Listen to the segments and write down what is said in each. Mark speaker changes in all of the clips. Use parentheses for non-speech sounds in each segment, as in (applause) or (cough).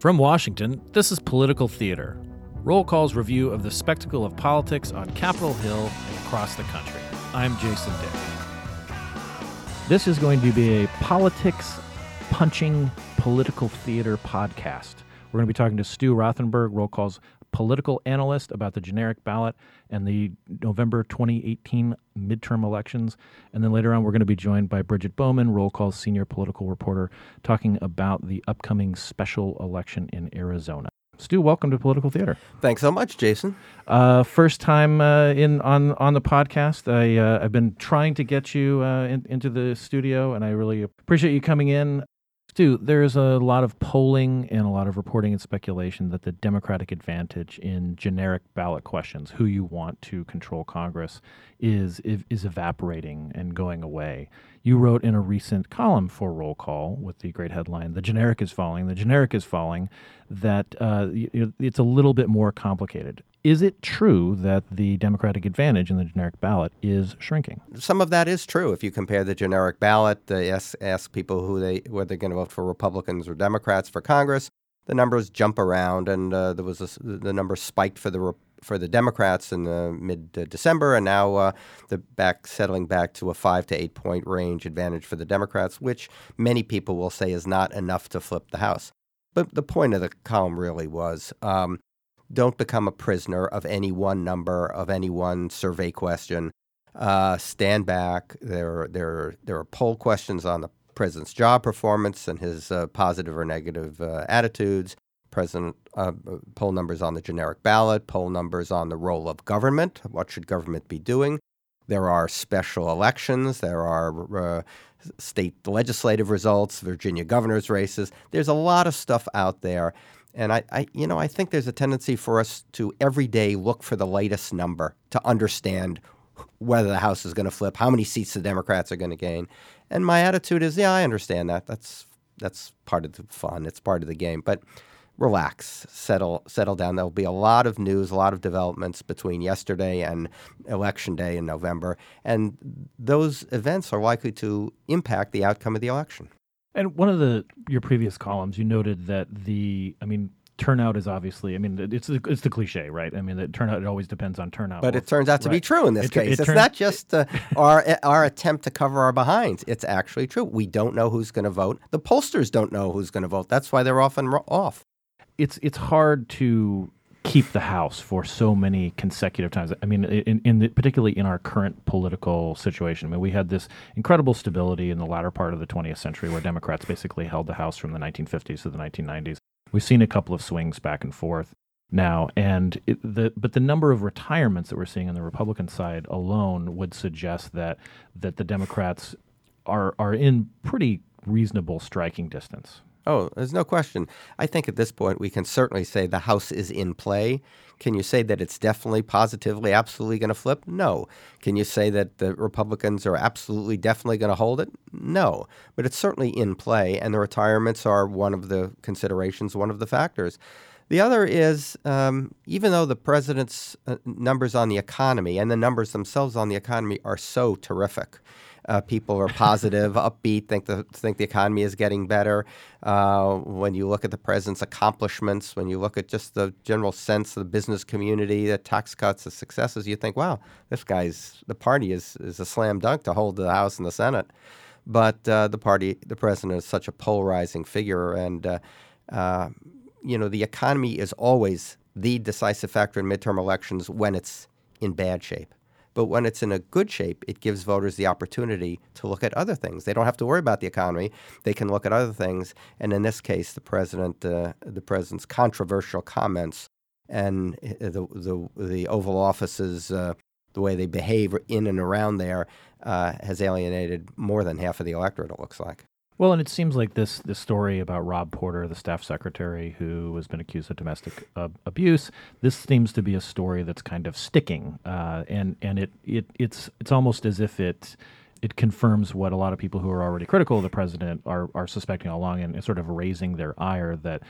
Speaker 1: From Washington, this is Political Theater, Roll Call's review of the spectacle of politics on Capitol Hill and across the country. I'm Jason Dick.
Speaker 2: This is going to be a politics punching political theater podcast. We're going to be talking to Stu Rothenberg, Roll Call's political analyst, about the generic ballot and the November 2018 midterm elections. And then later on, we're going to be joined by Bridget Bowman, Roll Call's senior political reporter, talking about the upcoming special election in Arizona. Stu, welcome to Political Theater.
Speaker 3: Thanks so much, Jason.
Speaker 2: Uh, first time uh, in on on the podcast. I uh, I've been trying to get you uh, in, into the studio, and I really appreciate you coming in. Stu, there's a lot of polling and a lot of reporting and speculation that the Democratic advantage in generic ballot questions, who you want to control Congress, is is evaporating and going away. You wrote in a recent column for Roll Call with the great headline, The Generic is Falling, The Generic is Falling, that uh, it's a little bit more complicated. Is it true that the Democratic advantage in the generic ballot is shrinking?
Speaker 3: Some of that is true. If you compare the generic ballot, they ask, ask people who they whether they're going to vote for Republicans or Democrats for Congress. The numbers jump around, and uh, there was a, the number spiked for the for the Democrats in the mid December, and now uh, the back settling back to a five to eight point range advantage for the Democrats, which many people will say is not enough to flip the House. But the point of the column really was um, don't become a prisoner of any one number, of any one survey question. Uh, stand back. There, there, there are poll questions on the president's job performance and his uh, positive or negative uh, attitudes. President uh, poll numbers on the generic ballot, poll numbers on the role of government. What should government be doing? There are special elections. There are uh, state legislative results, Virginia governor's races. There's a lot of stuff out there and I, I, you know, I think there's a tendency for us to every day look for the latest number to understand whether the House is going to flip, how many seats the Democrats are going to gain. And my attitude is, yeah, I understand that. That's that's part of the fun. It's part of the game. But relax, settle, settle down. There'll be a lot of news, a lot of developments between yesterday and election day in November, and those events are likely to impact the outcome of the election.
Speaker 2: And one of the your previous columns, you noted that the, I mean, turnout is obviously, I mean, it's the, it's the cliche, right? I mean, the turnout it always depends on turnout.
Speaker 3: But it turns out to right. be true in this it, case. It it's not just uh, our (laughs) our attempt to cover our behinds. It's actually true. We don't know who's going to vote. The pollsters don't know who's going to vote. That's why they're often off.
Speaker 2: It's it's hard to keep the House for so many consecutive times. I mean, in, in the, particularly in our current political situation. I mean, we had this incredible stability in the latter part of the 20th century where Democrats basically held the House from the 1950s to the 1990s. We've seen a couple of swings back and forth now, and it, the but the number of retirements that we're seeing on the Republican side alone would suggest that that the Democrats are are in pretty reasonable striking distance.
Speaker 3: Oh, there's no question. I think at this point we can certainly say the House is in play. Can you say that it's definitely, positively, absolutely going to flip? No. Can you say that the Republicans are absolutely, definitely going to hold it? No. But it's certainly in play, and the retirements are one of the considerations, one of the factors. The other is um, even though the president's uh, numbers on the economy and the numbers themselves on the economy are so terrific, uh, people are positive, (laughs) upbeat, think the think the economy is getting better. Uh, when you look at the president's accomplishments, when you look at just the general sense of the business community, the tax cuts, the successes, you think, wow, this guy's the party is is a slam dunk to hold the House and the Senate. But uh, the party, the president is such a polarizing figure, and uh, uh, you know the economy is always the decisive factor in midterm elections when it's in bad shape. But when it's in a good shape, it gives voters the opportunity to look at other things. They don't have to worry about the economy; they can look at other things. And in this case, the president, uh, the president's controversial comments and uh, the the, the Oval Office's uh, the way they behave in and around there uh, has alienated more than half of the electorate. It looks like.
Speaker 2: Well, and it seems like this this story about Rob Porter, the staff secretary who has been accused of domestic uh, abuse, this seems to be a story that's kind of sticking, uh, and and it, it it's it's almost as if it it confirms what a lot of people who are already critical of the president are are suspecting all along, and sort of raising their ire that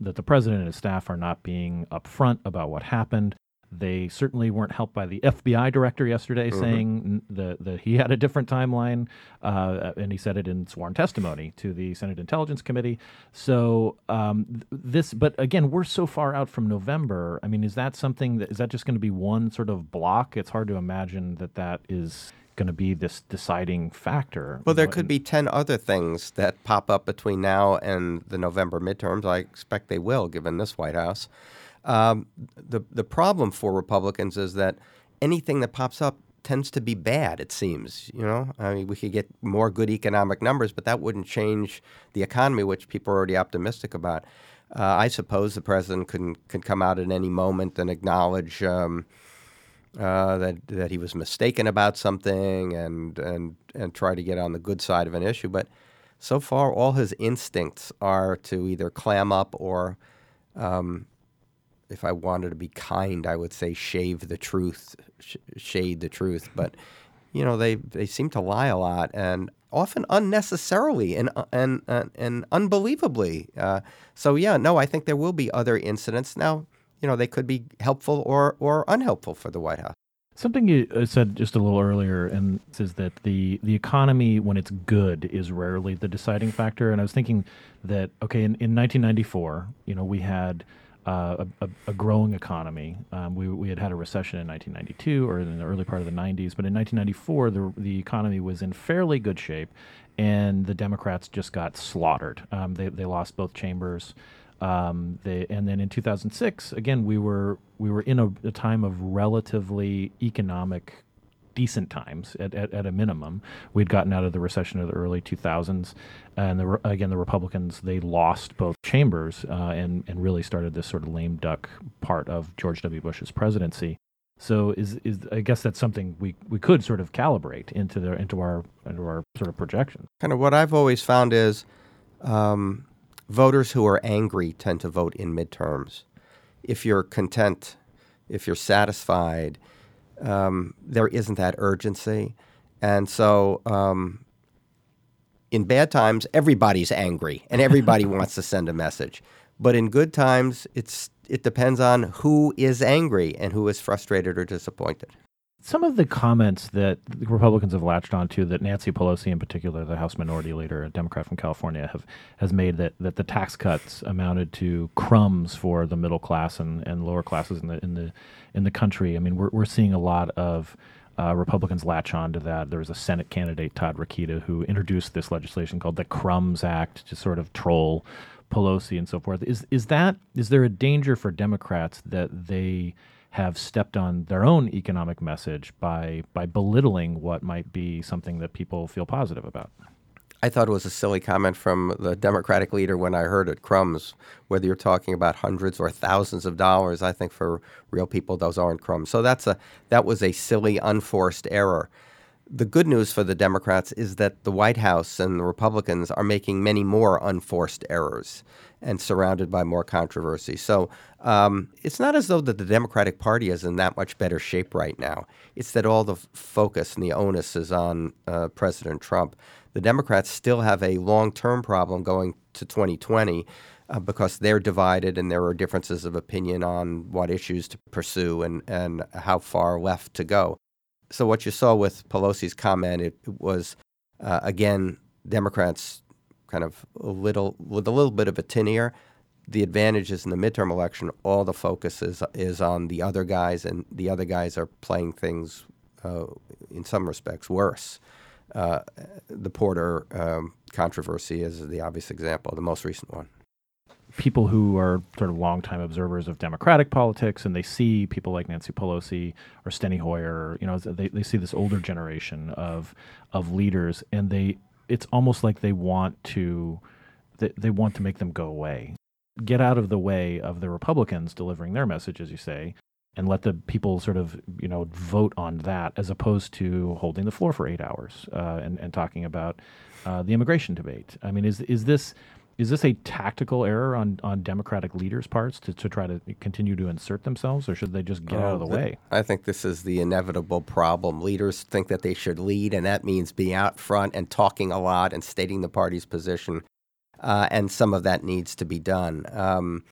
Speaker 2: that the president and his staff are not being upfront about what happened They certainly weren't helped by the FBI director yesterday
Speaker 3: Mhm.
Speaker 2: saying that that he had a different timeline, uh, and he said it in sworn testimony to the Senate Intelligence Committee. So um, this, but again, we're so far out from November. I mean, is that something that is that just going to be one sort of block? It's hard to imagine that that is going to be this deciding factor.
Speaker 3: Well, there could be 10 other things that pop up between now and the November midterms. I expect they will, given this White House. Um, the, the problem for Republicans is that anything that pops up tends to be bad, it seems. You know, I mean, we could get more good economic numbers, but that wouldn't change the economy, which people are already optimistic about. Uh, I suppose the president can, can come out at any moment and acknowledge. Um, uh, that that he was mistaken about something and and and try to get on the good side of an issue. But so far, all his instincts are to either clam up or, um, if I wanted to be kind, I would say shave the truth, sh- shade the truth. But you know, they they seem to lie a lot and often unnecessarily and uh, and and, and unbelievably. Uh, so yeah, no, I think there will be other incidents now you know, they could be helpful or, or unhelpful for the White House.
Speaker 2: Something you uh, said just a little earlier, and is that the the economy, when it's good, is rarely the deciding factor. And I was thinking that okay, in, in 1994, you know, we had uh, a, a, growing economy. Um, we we had had a recession in 1992 or in the early part of the 90s, but in 1994, the the economy was in fairly good shape, and the Democrats just got slaughtered. Um, they they lost both chambers. Um, they, and then in 2006, again, we were we were in a, a time of relatively economic decent times at, at, at a minimum. We'd gotten out of the recession of the early 2000s, and the, again, the Republicans they lost both chambers uh, and and really started this sort of lame duck part of George W. Bush's presidency. So is is I guess that's something we, we could sort of calibrate into the into our into our sort of projections.
Speaker 3: Kind of what I've always found is um, voters who are angry tend to vote in midterms. If you're content, if you're satisfied, um, there isn't that urgency. And so um, in bad times, everybody's angry and everybody (laughs) wants to send a message. But in good times, it's it depends on who is angry and who is frustrated or disappointed.
Speaker 2: Some of the comments that the Republicans have latched onto, that Nancy Pelosi in particular, the House Minority Leader, a Democrat from California, have has made that, that the tax cuts amounted to crumbs for the middle class and, and lower classes in the in the in the country. I mean, we're we're seeing a lot of uh, Republicans latch on to that. There was a Senate candidate, Todd Rokita, who introduced this legislation called the Crumbs Act to sort of troll Pelosi and so forth. Is is that is there a danger for Democrats that they have stepped on their own economic message by by belittling what might be something that people feel positive about?
Speaker 3: I thought it was a silly comment from the Democratic leader when I heard it. Crumbs, whether you're talking about hundreds or thousands of dollars, I think for real people those aren't crumbs. So that's a that was a silly, unforced error. The good news for the Democrats is that the White House and the Republicans are making many more unforced errors and surrounded by more controversy. So um, it's not as though that the Democratic Party is in that much better shape right now. It's that all the focus and the onus is on uh, President Trump. The Democrats still have a long-term problem going to 2020 uh, because they're divided and there are differences of opinion on what issues to pursue and, and how far left to go. So what you saw with Pelosi's comment, it, it was uh, again Democrats kind of a little with a little bit of a tin ear. The advantage is in the midterm election, all the focus is is on the other guys, and the other guys are playing things uh, in some respects worse. Uh, the Porter um, controversy is the obvious example, the most recent one
Speaker 2: people who are sort of longtime observers of Democratic politics and they see people like Nancy Pelosi or Steny Hoyer, you know, they, they see this older generation of of leaders and they it's almost like they want to they, they want to make them go away. Get out of the way of the Republicans delivering their message, as you say, and let the people sort of, you know, vote on that as opposed to holding the floor for eight hours uh, and, and talking about uh, the immigration debate. I mean, is is this is this a tactical error on, on Democratic leaders' parts to, to try to continue to insert themselves, or should they just get out of the
Speaker 3: th-
Speaker 2: way?
Speaker 3: I think this is the inevitable problem. Leaders think that they should lead, and that means being out front and talking a lot and stating the party's position. Uh, and some of that needs to be done. Um,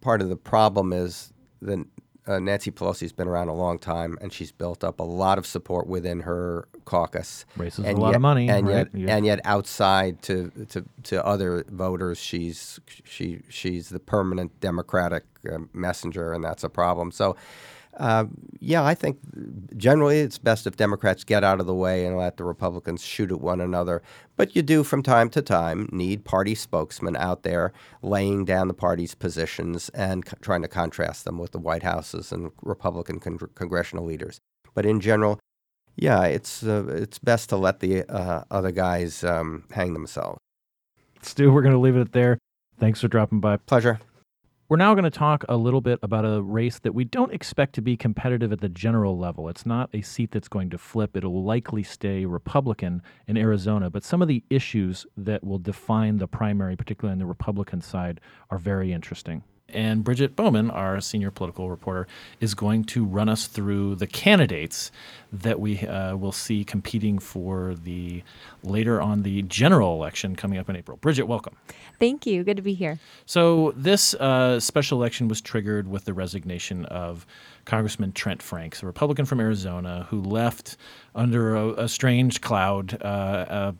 Speaker 3: part of the problem is that uh, Nancy Pelosi's been around a long time, and she's built up a lot of support within her caucus.
Speaker 2: Raises
Speaker 3: and
Speaker 2: a lot
Speaker 3: yet,
Speaker 2: of money,
Speaker 3: and
Speaker 2: right?
Speaker 3: yet,
Speaker 2: Yeah.
Speaker 3: and yet outside to, to to other voters, she's she she's the permanent Democratic uh, messenger, and that's a problem. So. Uh, yeah, I think generally it's best if Democrats get out of the way and let the Republicans shoot at one another. But you do, from time to time, need party spokesmen out there laying down the party's positions and c- trying to contrast them with the White Houses and Republican con- congressional leaders. But in general, yeah, it's uh, it's best to let the uh, other guys um, hang themselves.
Speaker 2: Stu, we're going to leave it there. Thanks for dropping by.
Speaker 3: Pleasure.
Speaker 2: We're now going to talk a little bit about a race that we don't expect to be competitive at the general level. It's not a seat that's going to flip. It'll likely stay Republican in Arizona, but some of the issues that will define the primary, particularly on the Republican side, are very interesting. And Bridget Bowman, our senior political reporter, is going to run us through the candidates that we uh, will see competing for the later on the general election coming up in April. Bridget, welcome.
Speaker 4: Thank you. Good to be here.
Speaker 2: So this uh, special election was triggered with the resignation of Congressman Trent Franks, a Republican from Arizona, who left under a, a strange cloud uh, uh,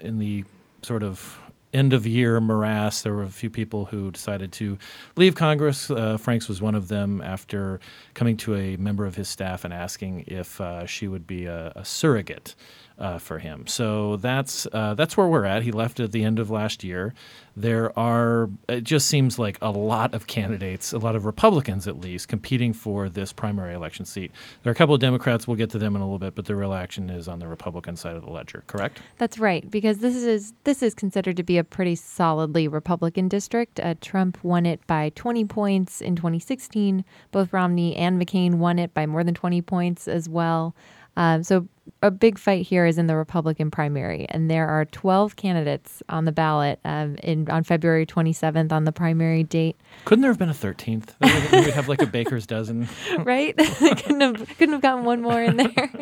Speaker 2: in the sort of end of year morass. There were a few people who decided to leave Congress. Uh, Franks was one of them after coming to a member of his staff and asking if uh, she would be a, a surrogate uh, for him. So that's uh, that's where we're at. He left at the end of last year. There are it just seems like a lot of candidates, a lot of Republicans at least, competing for this primary election seat. There are a couple of Democrats. We'll get to them in a little bit, but the real action is on the Republican side of the ledger. Correct?
Speaker 4: That's right, because this is this is considered to be a pretty solidly Republican district. Uh, Trump won it by 20 points in 2016. Both Romney and McCain won it by more than 20 points as well. Um, so a big fight here is in the Republican primary, and there are 12 candidates on the ballot um, in on February 27th on the primary date.
Speaker 2: Couldn't there have been a thirteenth? we would have like a baker's dozen. (laughs)
Speaker 4: right? (laughs) couldn't have couldn't have gotten one more in there. (laughs)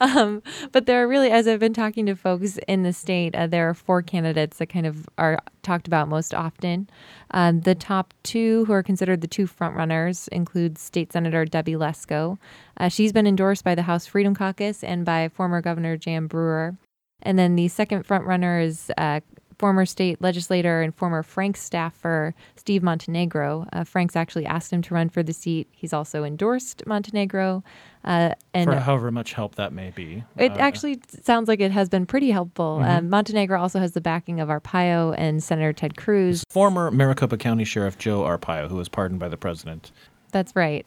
Speaker 4: Um, but there are really, as I've been talking to folks in the state, uh, there are four candidates that kind of are talked about most often. Um, the top two, who are considered the two frontrunners, include State Senator Debbie Lesko. Uh, she's been endorsed by the House Freedom Caucus and by former Governor Jan Brewer. And then the second frontrunner is uh, former state legislator and former Frank staffer Steve Montenegro. Uh, Franks actually asked him to run for the seat. He's also endorsed Montenegro. Uh, and
Speaker 2: for however much help that may be.
Speaker 4: it
Speaker 2: Uh,
Speaker 4: actually sounds like it has been pretty helpful.
Speaker 2: Mhm.
Speaker 4: Um, Montenegro also has the backing of Arpaio and Senator Ted Cruz.
Speaker 2: former Maricopa County Sheriff Joe Arpaio, who was pardoned by the president.
Speaker 4: That's right.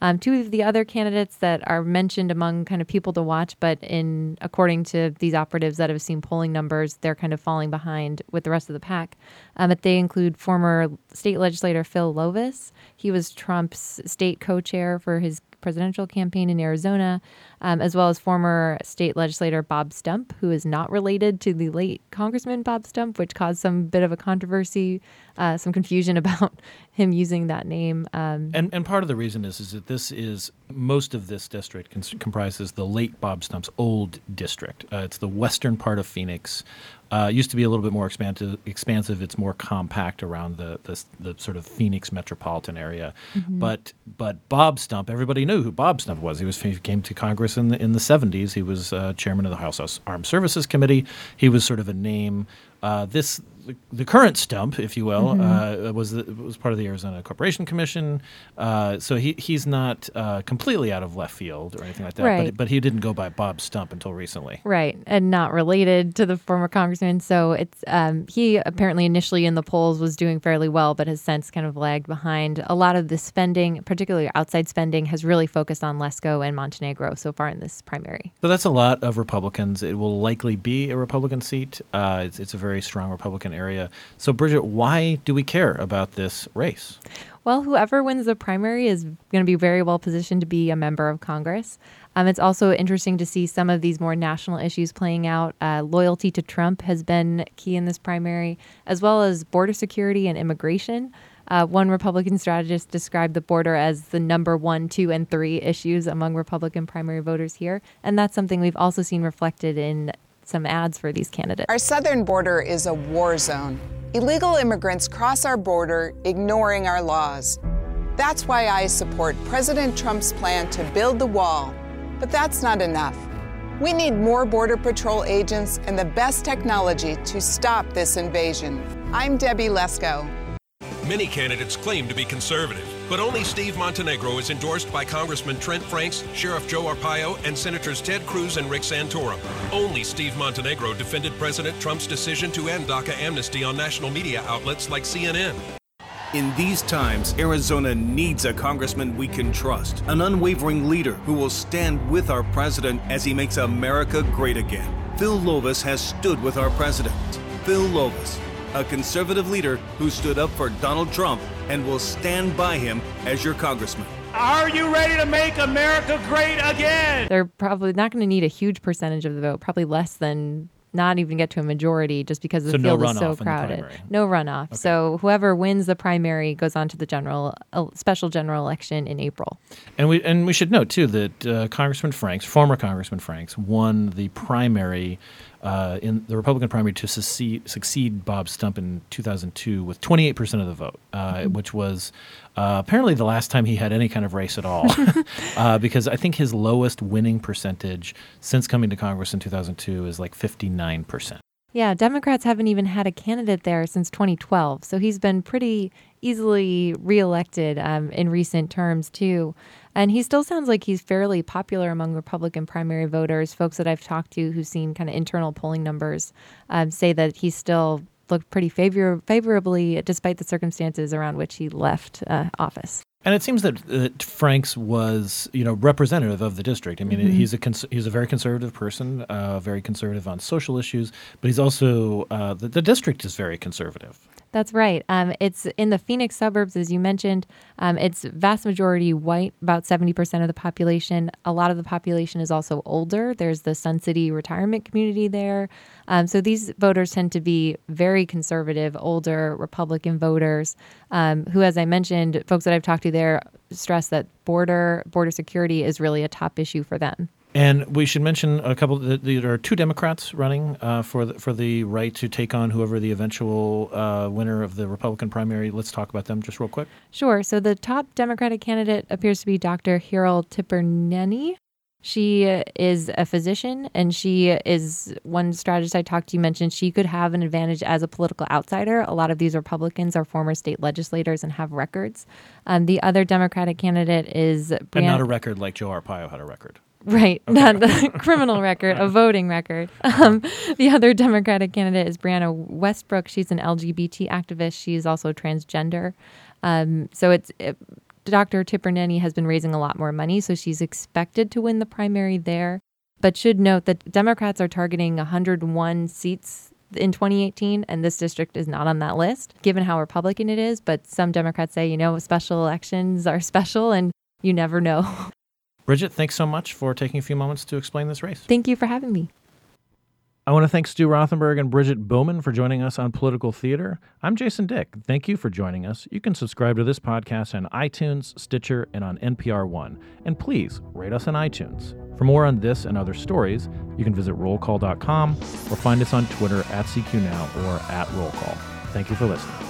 Speaker 4: Um, two of the other candidates that are mentioned among kind of people to watch, but in according to these operatives that have seen polling numbers, they're kind of falling behind with the rest of the pack. Um, but they include former state legislator Phil Lovas. He was Trump's state co-chair for his presidential campaign in Arizona, um, as well as former state legislator Bob Stump, who is not related to the late Congressman Bob Stump, which caused some bit of a controversy, uh, some confusion (laughs) about him using that name. Um,
Speaker 2: And and part of the reason is is that this is most of this district cons- comprises the late Bob Stump's old district. Uh, it's the western part of Phoenix. Uh, it used to be a little bit more expansive. Expansive. It's more compact around the the, the sort of Phoenix metropolitan area. But but Bob Stump, everybody knew who Bob Stump was. He was he came to Congress in the in the 70s. He was uh, chairman of the House Armed Services Committee. He was sort of a name. Uh, this the, the current Stump, if you will, uh, was the, was part of the Arizona Corporation Commission. Uh, so he he's not uh, completely out of left field or anything like that.
Speaker 4: Right.
Speaker 2: But but he didn't go by Bob Stump until recently.
Speaker 4: Right, and not related to the former congressman. So it's um, he apparently initially in the polls was doing fairly well, but has since kind of lagged behind. A lot of the spending, particularly outside spending, has really focused on Lesko and Montenegro so far in this primary.
Speaker 2: So that's a lot of Republicans. It will likely be a Republican seat. Uh, it's, it's a very strong Republican area. So Bridget, why do we care about this race?
Speaker 4: Well, whoever wins the primary is going to be very well positioned to be a member of Congress. Um, it's also interesting to see some of these more national issues playing out. Uh, loyalty to Trump has been key in this primary, as well as border security and immigration. Uh, one Republican strategist described the border as the number one, two, and three issues among Republican primary voters here. And that's something we've also seen reflected in some ads for these candidates.
Speaker 5: Our southern border is a war zone. Illegal immigrants cross our border, ignoring our laws. That's why I support President Trump's plan to build the wall. But that's not enough. We need more Border Patrol agents and the best technology to stop this invasion. I'm Debbie Lesko.
Speaker 6: Many candidates claim to be conservative, but only Steve Montenegro is endorsed by Congressman Trent Franks, Sheriff Joe Arpaio, and Senators Ted Cruz and Rick Santorum. Only Steve Montenegro defended President Trump's decision to end DACA amnesty on national media outlets like CNN.
Speaker 7: In these times, Arizona needs a congressman we can trust, an unwavering leader who will stand with our president as he makes America great again. Phil Lovas has stood with our president. Phil Lovas, a conservative leader who stood up for Donald Trump and will stand by him as your congressman.
Speaker 8: Are you ready to make America great again?
Speaker 4: They're probably not going to need a huge percentage of the vote, probably less than not even get to a majority just because the
Speaker 2: So no
Speaker 4: field is so
Speaker 2: runoff in the
Speaker 4: crowded. No runoff. So whoever wins the primary goes on to the general uh, special general election in April.
Speaker 2: And we and we should note too that uh, Congressman Franks, former Congressman Franks, won the primary uh, in the Republican primary to succeed, succeed Bob Stump in 2002 with 28 percent of the vote, uh, which was uh, apparently the last time he had any kind of race at all, (laughs) uh, because I think his lowest winning percentage since coming to Congress in 2002 is like 59 percent.
Speaker 4: Yeah, Democrats haven't even had a candidate there since 2012. So he's been pretty easily reelected um, in recent terms, too. And he still sounds like he's fairly popular among Republican primary voters. Folks that I've talked to who've seen kind of internal polling numbers um, say that he's still looked pretty favor- favorably despite the circumstances around which he left uh, office.
Speaker 2: And it seems that, that Franks was, you know, representative of the district. I mean, he's a cons- he's a very conservative person, uh, very conservative on social issues, but he's also uh, the, the district is very conservative.
Speaker 4: That's right. Um, it's in the Phoenix suburbs, as you mentioned. Um, it's vast majority white, about 70% of the population. A lot of the population is also older. There's the Sun City retirement community there. Um, so these voters tend to be very conservative, older Republican voters um, who, as I mentioned, folks that I've talked to there stress that border border security is really a top issue for them.
Speaker 2: And we should mention a couple. There are two Democrats running uh, for the, for the right to take on whoever the eventual uh, winner of the Republican primary. Let's talk about them just real quick.
Speaker 4: Sure. So the top Democratic candidate appears to be Dr. Hiral Tipirneni. She is a physician, and she is one strategist I talked to. You mentioned she could have an advantage as a political outsider. A lot of these Republicans are former state legislators and have records. Um, the other Democratic candidate is
Speaker 2: And not a record like Joe Arpaio had a record.
Speaker 4: Right, not the (laughs) criminal (laughs) record, a voting record. Um, the other Democratic candidate is Brianna Westbrook. She's an LGBT activist. She's also transgender. Um, so it's it, Dr. Tipirneni has been raising a lot more money, so she's expected to win the primary there. But should note that Democrats are targeting 101 seats in 2018, and this district is not on that list, given how Republican it is. But some Democrats say, you know, special elections are (laughs) special, and you never know.
Speaker 2: Bridget, thanks so much for taking a few moments to explain this race.
Speaker 4: Thank you for having me.
Speaker 2: I want to thank Stu Rothenberg and Bridget Bowman for joining us on Political Theater. I'm Jason Dick. Thank you for joining us. You can subscribe to this podcast on iTunes, Stitcher, and on NPR One. And please rate us on iTunes. For more on this and other stories, you can visit rollcall.com or find us on Twitter at CQNow or at Rollcall. Thank you for listening.